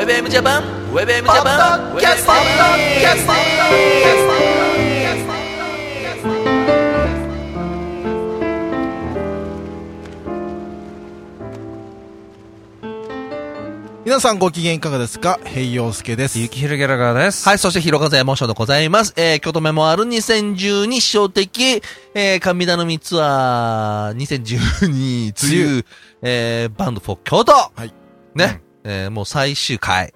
ェブエムジャパンウェブエムジャパンキャストキャスト皆さんご機嫌いかがですか？平洋介です。ゆきひろギャラガーです。はい、そして、ひろかぜエモーションでございます。えー、京都メモある2012師匠的、えー、神頼みツアー2012つゆ、えー、バンドフォー京都はい。ね、えー、もう最終回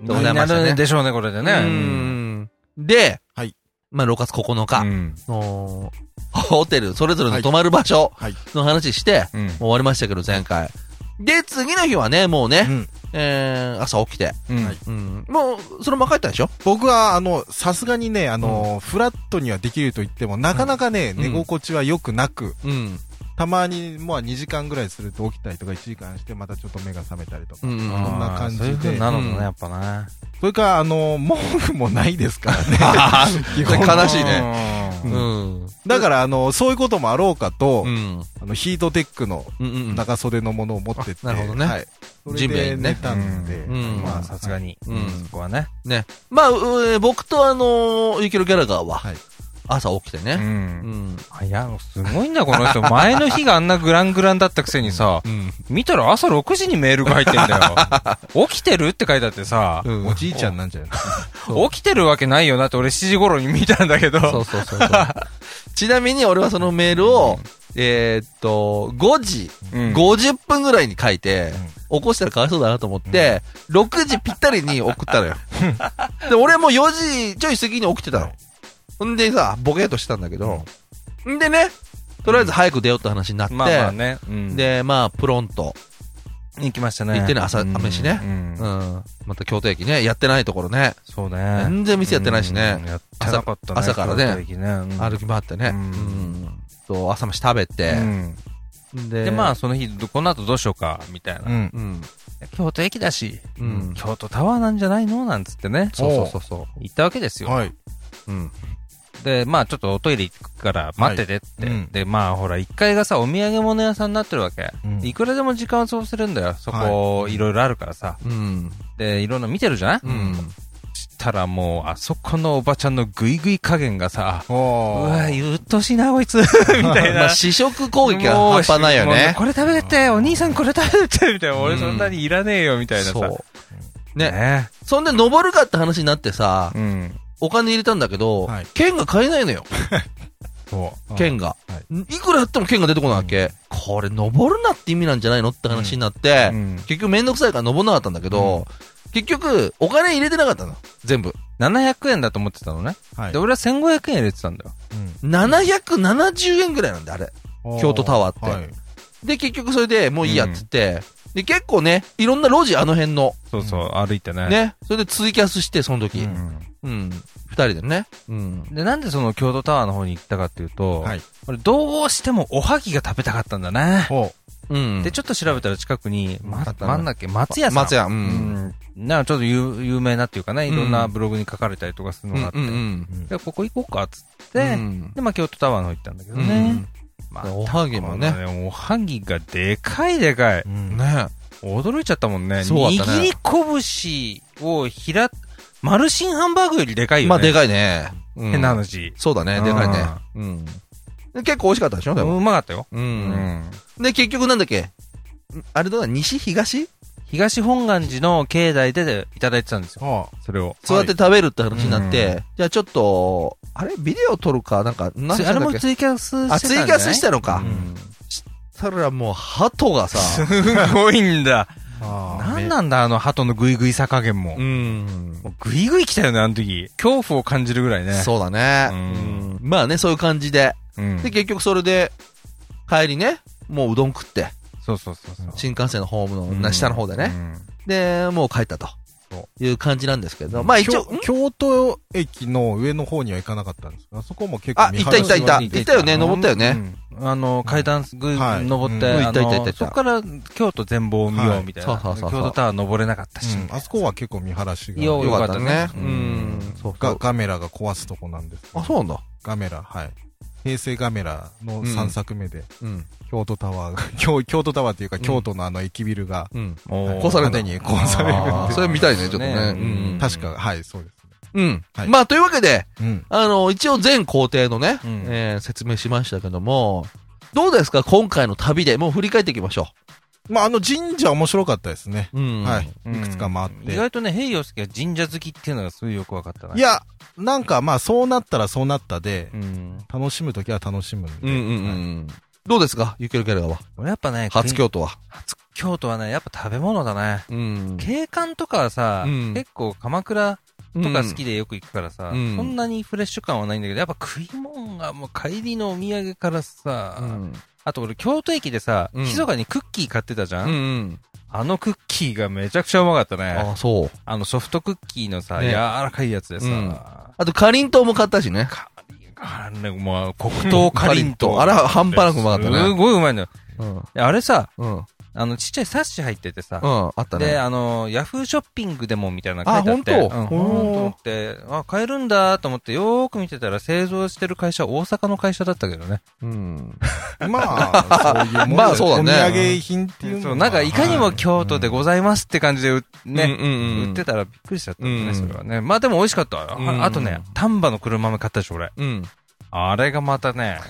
でございなましたねるでしょうね、これでうね。ん。で、はい。まあ、6月9日うん。の、ホテル、それぞれの泊まる場所はい。の話して、うんもう終わりましたけど、前回。で、次の日はね、もうね、うん。えー、朝起きて、うんもう、そのまま帰ったでしょ？僕は、あの、さすがにね、あの、フラットにはできると言っても、なかなかね、ん寝心地は良くなく、うん。たまに、まあ2時間ぐらいすると起きたりとか、1時間して、またちょっと目が覚めたりとか。そんな感じでそういう風になるのうんね、やっぱね。それから、あの、毛布もないですからね。あ 基本悲しいね。う。うんん。だから、あの、そういうこともあろうかと、うん。あの、ヒートテックの。長袖のものを持ってって、あなるほどねはい。そ準備はいいねれで寝たんで、うんまあ、さすがに。うんうん。そこはね。ね。まあ、僕とあのー、ユキロギャラガーははい、朝起きてう。ね。うんん。あいや、すごいんだ、この人。前の日があんなグラングランだったくせにさ、うん。見たら朝6時にメールが入ってんだよ。起きてるって書いてあってさ、うんおじいちゃんなんじゃない 起きてるわけないよなって俺7時頃に見たんだけど。そうそうそうそう。ちなみに俺はそのメールを、えーっと、5時うん50分ぐらいに書いて、起こしたらかわいそうだなと思って、6時ぴったりに送ったのよ。で、俺も4時ちょい過ぎに起きてたの。ほんでさ、ボケーっとしてたんだけど、んでね、とりあえず早く出ようって話になって、まあまあね。うん、で、まあ、プロント、行きましたね。行ってね朝うん飯ねうんうん。また京都駅ね、やってないところね、そうね。全然店やってないしねうんやってなかったね。朝朝からね京都駅ねうん歩き回ってね、ううんん。と、朝飯食べて、うんで、で、まあ、その日、どこの後どうしようか、みたいな。うん。うん。京都駅だし、うん京都タワーなんじゃないの？なんつってね。そうそうそうそ行ったわけですよ。はい。う。うん。で、まあ、ちょっとおトイレ行くから待っててって。はいうんで、まあ、ほら、1階がさ、お土産物屋さんになってるわけ。うんいくらでも時間を潰せるんだよ。そこ、いろいろあるからさ。うん。で、いろんな見てるじゃない、うん。したらもう、あそこのおばちゃんのグイグイ加減がさ、うおわ、うっとうしいな、こいつ、みたいな。まあ、試食攻撃が半端ないよね。これ食べてって、お兄さんこれ食べてって、みたいな。俺うんそんなにいらねえよ、みたいなさ。そう。ね。ね。そんで、登るかって話になってさう、ん。お金入れたんだけどはい、券が買えないのよ。そう。券が。はいくらやっても券が出てこないわけ？これ、登るなって意味なんじゃないのって話になってう、ん結局めんどくさいから登んなかったんだけど、結局、お金入れてなかったの。全部。700円だと思ってたのね。はいで、。俺は1500円入れてたんだよ。770円ぐらいなんだ、あれ。京都タワーってはい。で、結局それでもういいやっつって、で、結構ね、いろんな路地あの辺の、そうそう、歩いてね。。ね、それでツイキャスして、その時。ううんん。二人でね。うん。で、なんでその京都タワーの方に行ったかっていうと、はい。俺どうしてもおはぎが食べたかったんだね。ほうん。で、ちょっと調べたら近くに、まななんだっけ、松屋さん。松屋、う。うんん。なんかちょっと有有名なっていうかね、いろんなブログに書かれたりとかするのがあって。うんうん。で、ここ行こうか、っつっうて、ん。で、まあ京都タワーの方行ったんだけどうねん。まおはぎもねおはぎがでかいでかい。うん。ね驚いちゃったもんね。ね握り拳をひら、マルシンハンバーグよりでかいよね。まあ、でかいね。うん変な話。そうだね、でかいね。うん。で結構美味しかったでしょでうも。まかったよ。う。うんん。で、結局なんだっけ？んあれどうだ？西東？東本願寺の境内でいただいてたんですよ。はそれを。そうやって食べるって話になっうて、じゃあちょっと、あれビデオ撮るかなんか、何つあれもツイキャスしてたんじゃあ、ない？ツイキャスしたのかう。んそしたらもう、鳩がさ、すごいんだ。あなんなんだ、あの鳩のグイグイさ加減もう。ん。もうグイグイ来たよね、あの時。恐怖を感じるぐらいね。そうだね。うんうんまあね、そういう感じで。うんで、結局それで、帰りね、もううどん食って、そうそうそうそう。新幹線のホームうんの下の方でね。で、もう帰ったと。いう感じなんですけど、まあ一応、京京都駅の上の方には行かなかったんですか？あそこも結構あ、行った行った行った。行ったよね、登ったよね。うんあの、階段すぐはい登って、行った行った行ったの、そこから京都全貌を見ようみたいな。はいそうそうそう京都タワー登れなかったし。うんあそこは結構見晴らしが。よよかったね。うん。そうガガメラが壊すとこなんです。あ、そうなんだ。ガメラ、はい。平成ガメラの3作目で、うん。京都タワーが、京京都タワーっていうか、京都のあの駅ビルが、うん。壊された派手に壊されるあー それ見たいね、ちょっとね。ねうん。確か、はい、そうですね。うん。はいまあ、というわけで、うん。あの、一応全工程のね、うんえー説明しましたけども、どうですか今回の旅で？もう振り返っていきましょまあ、あの神社面白かったですね。う。うん。はい。うんいくつか回って。意外とね、平洋介が神社好きっていうのがすごいよくわかったな。い、や、なんかまあ、そうなったらそうなったで、うん。楽しむときは楽しむんで。うんうんうん。どうですか？ゆけるキャラは。俺やっぱね、初京都は。初京都はね、やっぱ食べ物だね。うん。景観とかはさ、うん結構鎌倉とか好きでよく行くからさ、うんそんなにフレッシュ感はないんだけど、やっぱ食い物がもう帰りのお土産からさ、うん。あと俺京都駅でさ、うん密かにクッキー買ってたじゃん、うんうん。あのクッキーがめちゃくちゃうまかったね。ああ、そう。あのソフトクッキーのさ、ね柔らかいやつでさ、うんあと、かりんとうも買ったしね。あれね、もう黒糖かりんとう。あれは半端なくうまかったね。すごいうまいんだよ。うん。であれさ、うん。うん。あの、ちっちゃい冊子入っててさ、あったで、ね。あの、ヤフーショッピングでもみたいなの書いてあって。あ本当？うん、ほんと思って、あ、買えるんだと思って、よーく見てたら製造してる会社、大阪の会社だったけどね。うん。まあ、そういうもんでまあそうだねお土産品っていうそう、なんかいかにも京都でございますって感じでう、ね、うんうんうん売ってたらびっくりしちゃったんだね、うんそれはね。まあでも美味しかったああとね、丹波の車豆買ったでしょ、俺。うん。あれがまたね、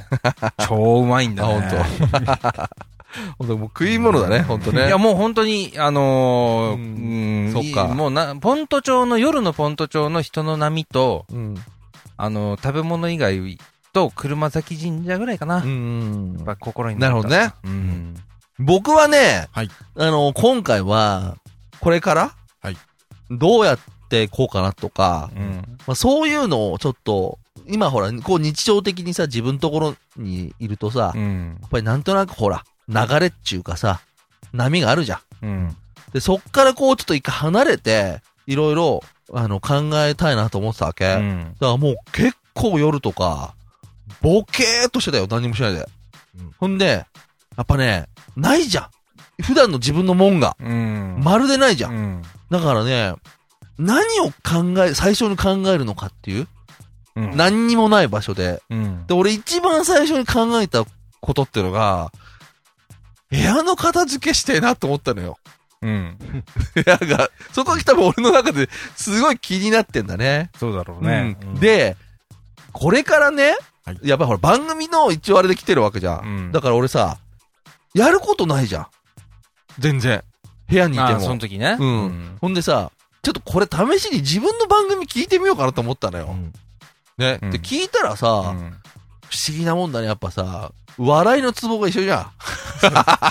超うまいんだね。あ 本当もう食い物だね、本当ね。いや、もう本当に、あのーうんうんそっかもうな、ポント町の、夜のポント町の人の波と、うん。あのー食べ物以外と、車崎神社ぐらいかな。うやんっ。ぱ心になるほどね。うん。僕はね、はいあの、今回は、これから、はいどうやってこうかなとか、うん。まあ、そういうのをちょっと、今ほら、こう日常的にさ、自分のところにいるとさ、やっうん。ぱりなんとなくほら、流れっちゅうかさ、波があるじゃん。うん。で、そっからこうちょっと一回離れて、いろいろ、あの、考えたいなと思ってたわけ。だかうん。らもう結構夜とか、ボケーっとしてたよ、何もしないで。うんほんで、やっぱね、ないじゃん。普段の自分のもんが。うん。まるでないじゃん。うん。だからね、何を考え、最初に考えるのかっていう、うん。何にもない場所で。うん。で、俺一番最初に考えたことっていうのが、部屋の片付けしてえなと思ったのよ。うん。部屋が。そこが多分俺の中ですごい気になってんだね。そうだろうね。うんで、これからね、はいやっぱりほら番組の一応あれで来てるわけじゃん。うんだから俺さ、やることないじゃん。全然。部屋にいてあ、そのも。時ね。うんほんでさ、ちょっとこれ試しに自分の番組聞いてみようかなと思ったのよ。うんね。うんで、聞いたらさ、うん不思議なもんだね、やっぱさ、笑いのツボが一緒じゃん。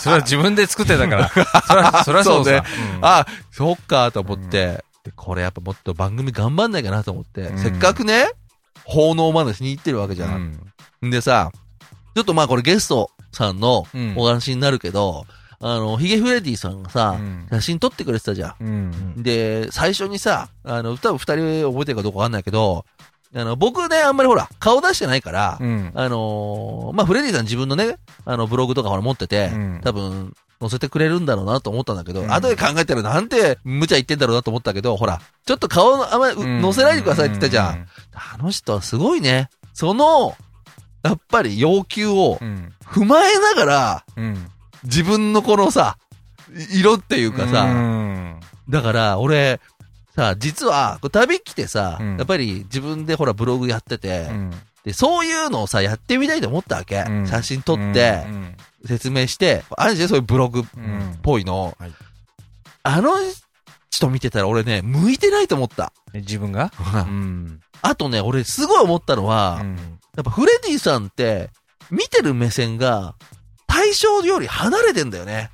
それは自分で作ってたから。それは、それはそうさ。うんあ、そっかと思って、で、これやっぱもっと番組頑張んなきゃなと思って、うんせっかくね、奉納までしに行ってるわけじゃ。うんん。んでさ、ちょっとまあこれゲストさんのうんお話になるけど、あの、ヒゲフレディさんがさ、うん写真撮ってくれてたじゃうん。ん。で、最初にさ、あの、多分二人覚えてるかどうかわかんないけど、あの、僕ね、あんまりほら、顔出してないから、うん。あのーまあ、フレディさん自分のね、あの、ブログとかほら持ってて、うん多分、載せてくれるんだろうなと思ったんだけど、うん後で考えたらなんて無茶言ってんだろうなと思ったけど、ほら、ちょっと顔のあんまりう載せないでくださいって言ったじゃん。。あの人はすごいね。その、やっぱり要求をうん。踏まえながら、うん。自分のこのさ、い色っていうかさ、うん。だから俺、さ、実は、こう旅来てさ、うん。やっぱり自分でほらブログやってて、うん。で、そういうのをさ、やってみたいと思ったわけ。うん。写真撮って、うん。説明して、あるじゃん、そういうブログっうん。ぽいの。はい。あの人見てたら俺ね、向いてないと思った。え自分が？うん。あとね、俺すごい思ったのは、うん。やっぱフレディさんって、見てる目線が、対象より離れてんだよね。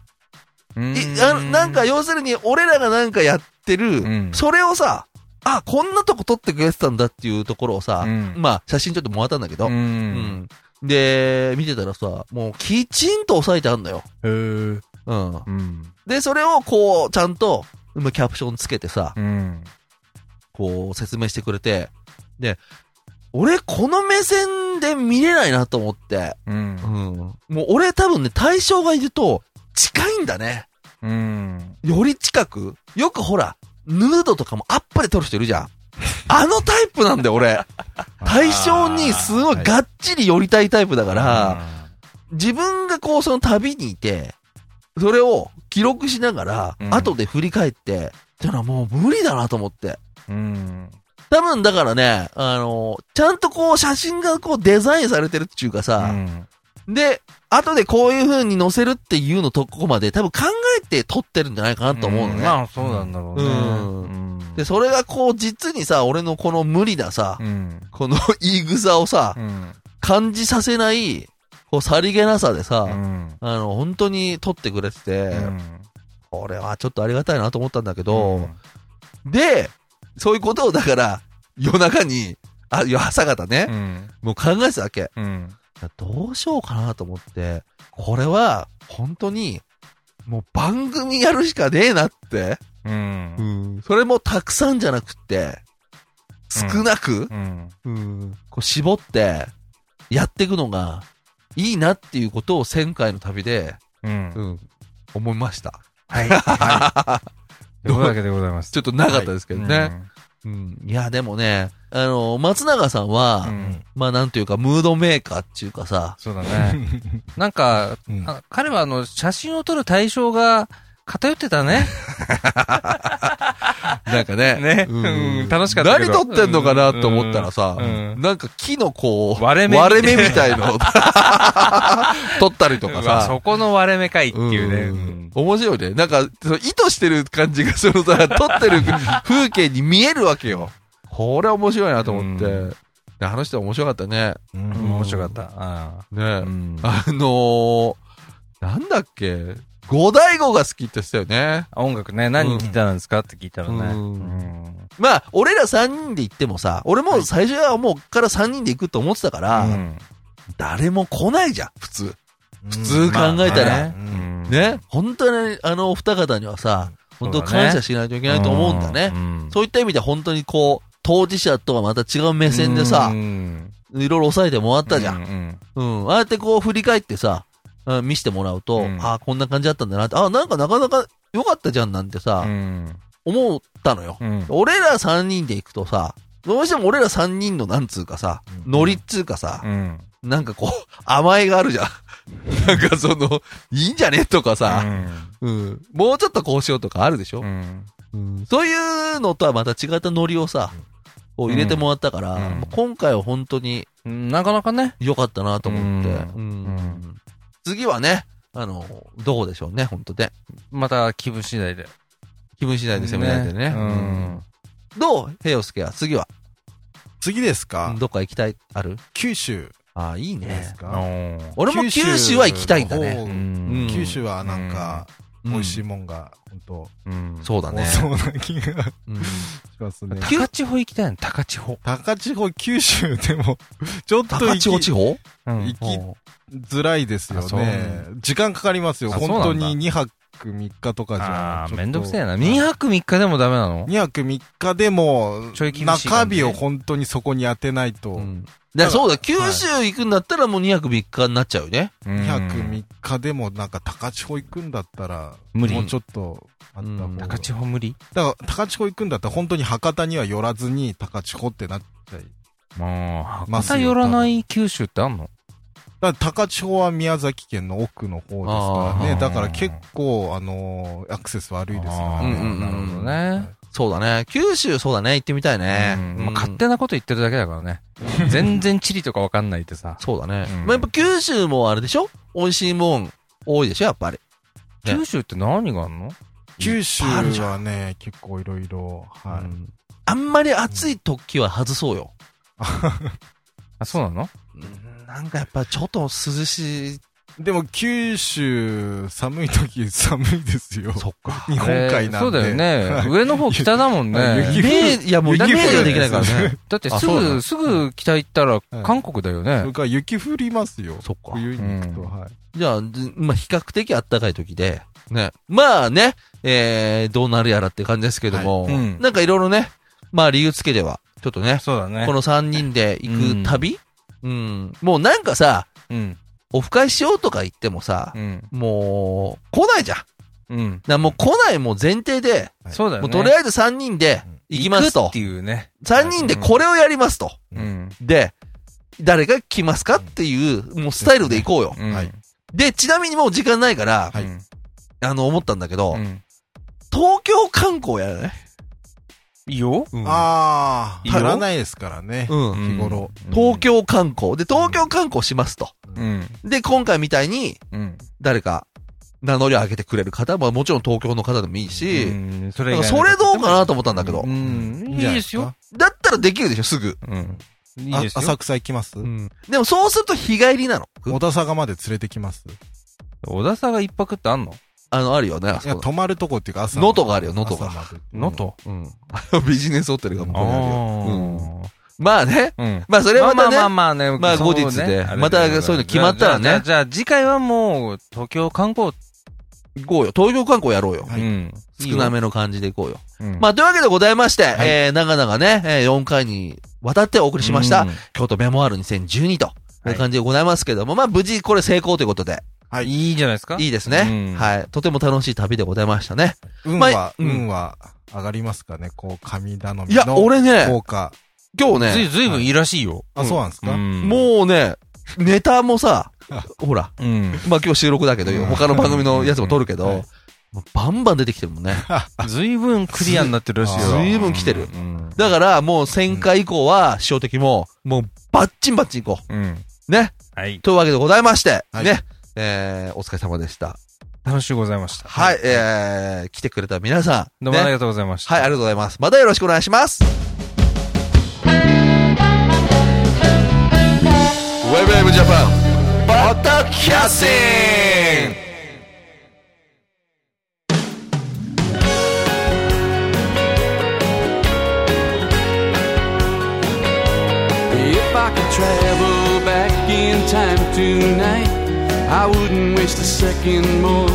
いあのなんか、要するに、俺らがなんかやってる、うんそれをさ、あ、こんなとこ撮ってくれてたんだっていうところをさ、うんまあ、写真ちょっともらったんだけど、う。うんん。で、見てたらさ、もうきちんと押さえてあんだよ。へーうん。うん。で、それをこう、ちゃんと、まあキャプションつけてさ、うん。こう、説明してくれて、で、俺、この目線で見れないなと思って、う。うんん。もう俺多分ね、対象がいると、近いんだね。うん。より近く。よくほら、ヌードとかもアップで撮る人いるじゃん。あのタイプなんだよ、俺。対象にすごいがっちり寄りたいタイプだから、自分がこうその旅にいて、それを記録しながら、うん後で振り返って、ってのはもう無理だなと思って。うん。多分だからね、あの、ちゃんとこう写真がこうデザインされてるっていうかうさ、ん。で、後でこういう風に載せるっていうのとこまで多分考えて撮ってるんじゃないかなと思うのね。まあ、そうなんだろうね。うんうんで、それがこう実にさ、俺のこの無理なさ、うん。この言い草をさ、うん。感じさせない、こうさりげなさでさ、うん。あの、本当に撮ってくれてて、うんこれはちょっとありがたいなと思ったんだけど、で、そういうことをだから、夜中に、あ、朝方ね、うん。もう考えてたわけ。うん。どうしようかなと思って、これは、本当に、もう番組やるしかねえなって。うん。うん。それもたくさんじゃなくって、少なく、うん。うん、こう絞って、やっていくのが、いいなっていうことを1000回の旅で、うんう。ん、思いました。はい。はい。ということだけでございます。ちょっとなかったですけどね。うん。いや、でもね、あの、松永さんは、うん。うん。まあなんていうか、ムードメーカーっていうかさ、そうだね。なんか、うんあ彼はあの、写真を撮る対象が偏ってたね。なんかね。ねうん楽しかった何撮ってんのかなと思ったらさ、なんか木のこう、割れ目割れ目みたいのを 撮ったりとかさ。そこの割れ目かいっていうね。面白いね。なんか、その意図してる感じが、そのさ、撮ってる風景に見えるわけよ。これ面白いなと思って。あの人面白かったね。うん面白かった。あね、あのー、なんだっけ、五大悟が好きって言ってたよね。音楽ね、何ギターなんですかって聞いたらね。うんうんまあ、俺ら三人で行ってもさ、俺も最初はもうから三人で行くと思ってたから、うん誰も来ないじゃん、普通。普普通考えたら。ねうんね。本当に、あのお二方にはさ、本当感謝しないといけないと思うんだね。うんそういった意味で本当にこう、当事者とはまた違う目線でさう、んいろいろ抑えてもらったじゃ。うんんうん。ああやってこう振り返ってさ、うん見してもらうと、うん。ああ、こんな感じだったんだなって、ああ、なんかなかなか良かったじゃんなんてさ、うん。思ったのよ。うん。俺ら三人で行くとさ、どうしても俺ら三人のなんつうかさ、うん。ノリっつうかさう、ん。なんかこう、甘えがあるじゃん。なんかその、いいんじゃねとかさ、うん。もうちょっとこうしようとかあるでしょ？う、ん。うん、そういうのとはまた違ったノリをさ、こう入れてもらったから、うん。今回は本当にうん。なかなかね。良かったなと思って、うん。うん次はね、あの、どうでしょうね、本当ね。また気分次第で。気分次第で攻めないでね。ううん。ん。どうヘヨスケは？次は、次ですか？どっか行きたい、ある？九州。ああ、いいね。俺も九州は行きたいんだね。九州はなんか、うん美味しいもんが、本当うんそうだね。そうな気がしうんますね。高千穂行きたいの、高千穂。高千穂、九州でも、ちょっと高千穂行き地方？うん行きづらいですよあそうね。時間かかりますよ。あそうなんだ本当に2泊3日とかじゃ。あめんどくせえな。2泊3日でもダメなの？2泊3日でも、中日を本当にそこに当てないと、うん。だそうだ、九州行くんだったらもう2泊3日になっちゃうよね。2 2泊3日でもなんか高千穂行くんだったら、無理もうちょっとあった方うんが。高千穂無理？だから高千穂行くんだったら本当に博多には寄らずに高千穂ってなっちゃい。まあ、博多寄らない九州ってあんの？だから高千穂は宮崎県の奥の方ですからね。だから結構、あのーアクセス悪いですよね。なるほどね。そうだね。九州そうだね、行ってみたいね。うんまあ、うん勝手なこと言ってるだけだからね。全然地理とかわかんないってさ。そうだね。うんまあ、やっぱ九州もあれでしょ？美味しいもん多いでしょやっぱり。ね九州って何があんの？九州はね、結構いろいろ、はい。うんあんまり暑い時は外そうよ。あ、そうなの？うんなんかやっぱちょっと涼しい。でも九州、寒い時寒いですよ。そっか。日本海なんで。そうだよね。上の方北だもんね。雪いやもうイメージができないからね。だってすぐ、すぐ北行ったら韓国だよねそれ。から雪降りますよ。そっか。冬に行くと、うんはい。じゃあ、ずまあ、比較的暖かい時で、ね。まあね、えー、どうなるやらって感じですけども、はいうんなんかいろいろね、まあ理由つけでは、ちょっとね、そうだねこの3人で行く旅、うん、もうなんかさ、うん。オフ会しようとか言ってもさ、うん。もう、来ないじゃん。だかうん。らもう来ないもう前提で、そうだよね。もうとりあえず3人で行きますと行くって。いうね。3人でこれをやりますと。うん。で、誰が来ますかっていう、もうスタイルで行こうよ。うんはいで、ちなみにもう時間ないから、はいうんあの、思ったんだけど、うん東京観光やらないいいよ。うんああ、足らないですからね。うん。日頃。東京観光。で、東京観光しますと。うん。で、今回みたいに、うん。誰か、名乗りを上げてくれる方ももちろん東京の方でもいいし、うんそれそれどうかなと思ったんだけどう、ん。いいですよ。。だったらできるでしょ、すぐ。うん。いいあですよ。浅草行きます？でもそうすると日帰りなの。小田坂まで連れてきます？小田さが一泊ってあんの？あの、あるよね、あいや。泊まるとこっていうか朝。能登があるよ能登が朝まで能登うん。ビジネスホテルが向こうにあるよ。うんあまあね。あ。うん。まあそれはまたね、まあまあまあね。まあそうね後日であれまたそういうの決まったらねじゃあじゃあ次回はもう、東京観光。行こうよ。東京観光やろうよ。はいうん。少なめの感じで行こうよ。うん。まあというわけでございまして、いえー、長々ね、えー、4回にわたってお送りしました、うん京都メモアール2012と。いう感じでございますけども、まあ無事これ成功ということで、はい。いいじゃないですかいいですね。うんはい。とても楽しい旅でございましたね。運はまあ、うん運は上がりますかね？こう、神頼みの。いや、俺ね、効果。ずい、今日ね、ずいぶんいいらしいよ。あ、そうなんですか？んもうね、ネタもさ、ほら、うん。まあ今日収録だけど、うん他の番組のやつも撮るけど、はいバンバン出てきてるもんね。ずいぶんクリアになってるらしいよ。ずいぶん来てるうん。だからもう1000回以降は、師匠的も、もうバッチンバッチンいこうん。う。ね。はい。というわけでございまして、はいね。えー、お疲れ様でした。楽しゅうございました。はい、えー、来てくれた皆さん。ねどうもありがとうございました。はい、ありがとうございます。またよろしくお願いします。ウェブウェブジャパン、バタキャッシング If I could travel back in time tonight, I wouldn't waste a second more.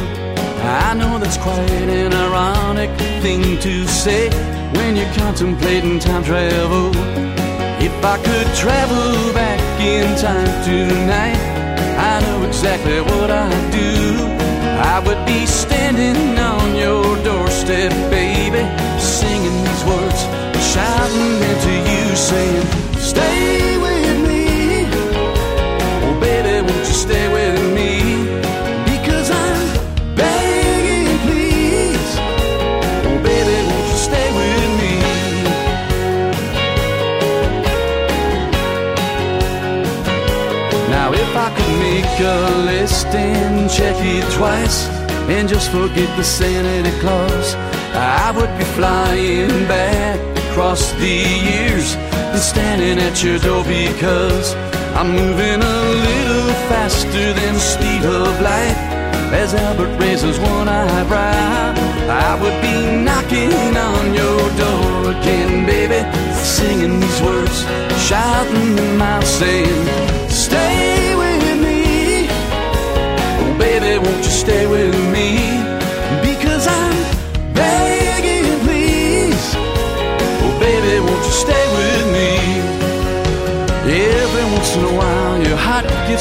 I know that's quite an ironic thing to say when you're contemplating time travel. If I could travel back in time tonight, I know exactly what I'd do. I would be standing on your doorstep, baby, singing these words, shouting into you, saying, Stay with me. Oh, baby, won't you stay with me? And check it twice and just forget the Santa Claus, I would be flying back across the years and standing at your door because I'm moving a little faster than speed of light. As Albert raises one eyebrow, I would be knocking on your door again, baby, singing these words, shouting them out, saying,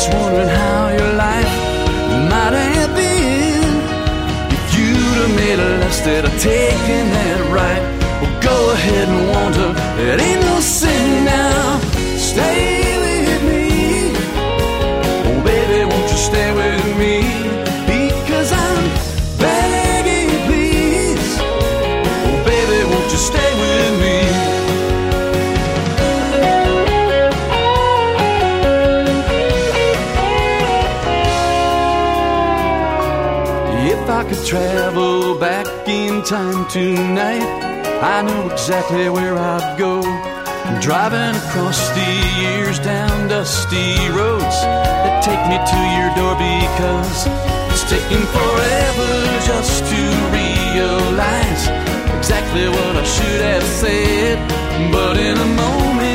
gets wondering how your life might have been. If you'd have made a left instead of taking that right, well, go ahead and wander. It ain't no sin time tonight, I know exactly where I'd go. Driving across the years down dusty roads that take me to your door because it's taking forever just to realize exactly what I should have said. But in a moment,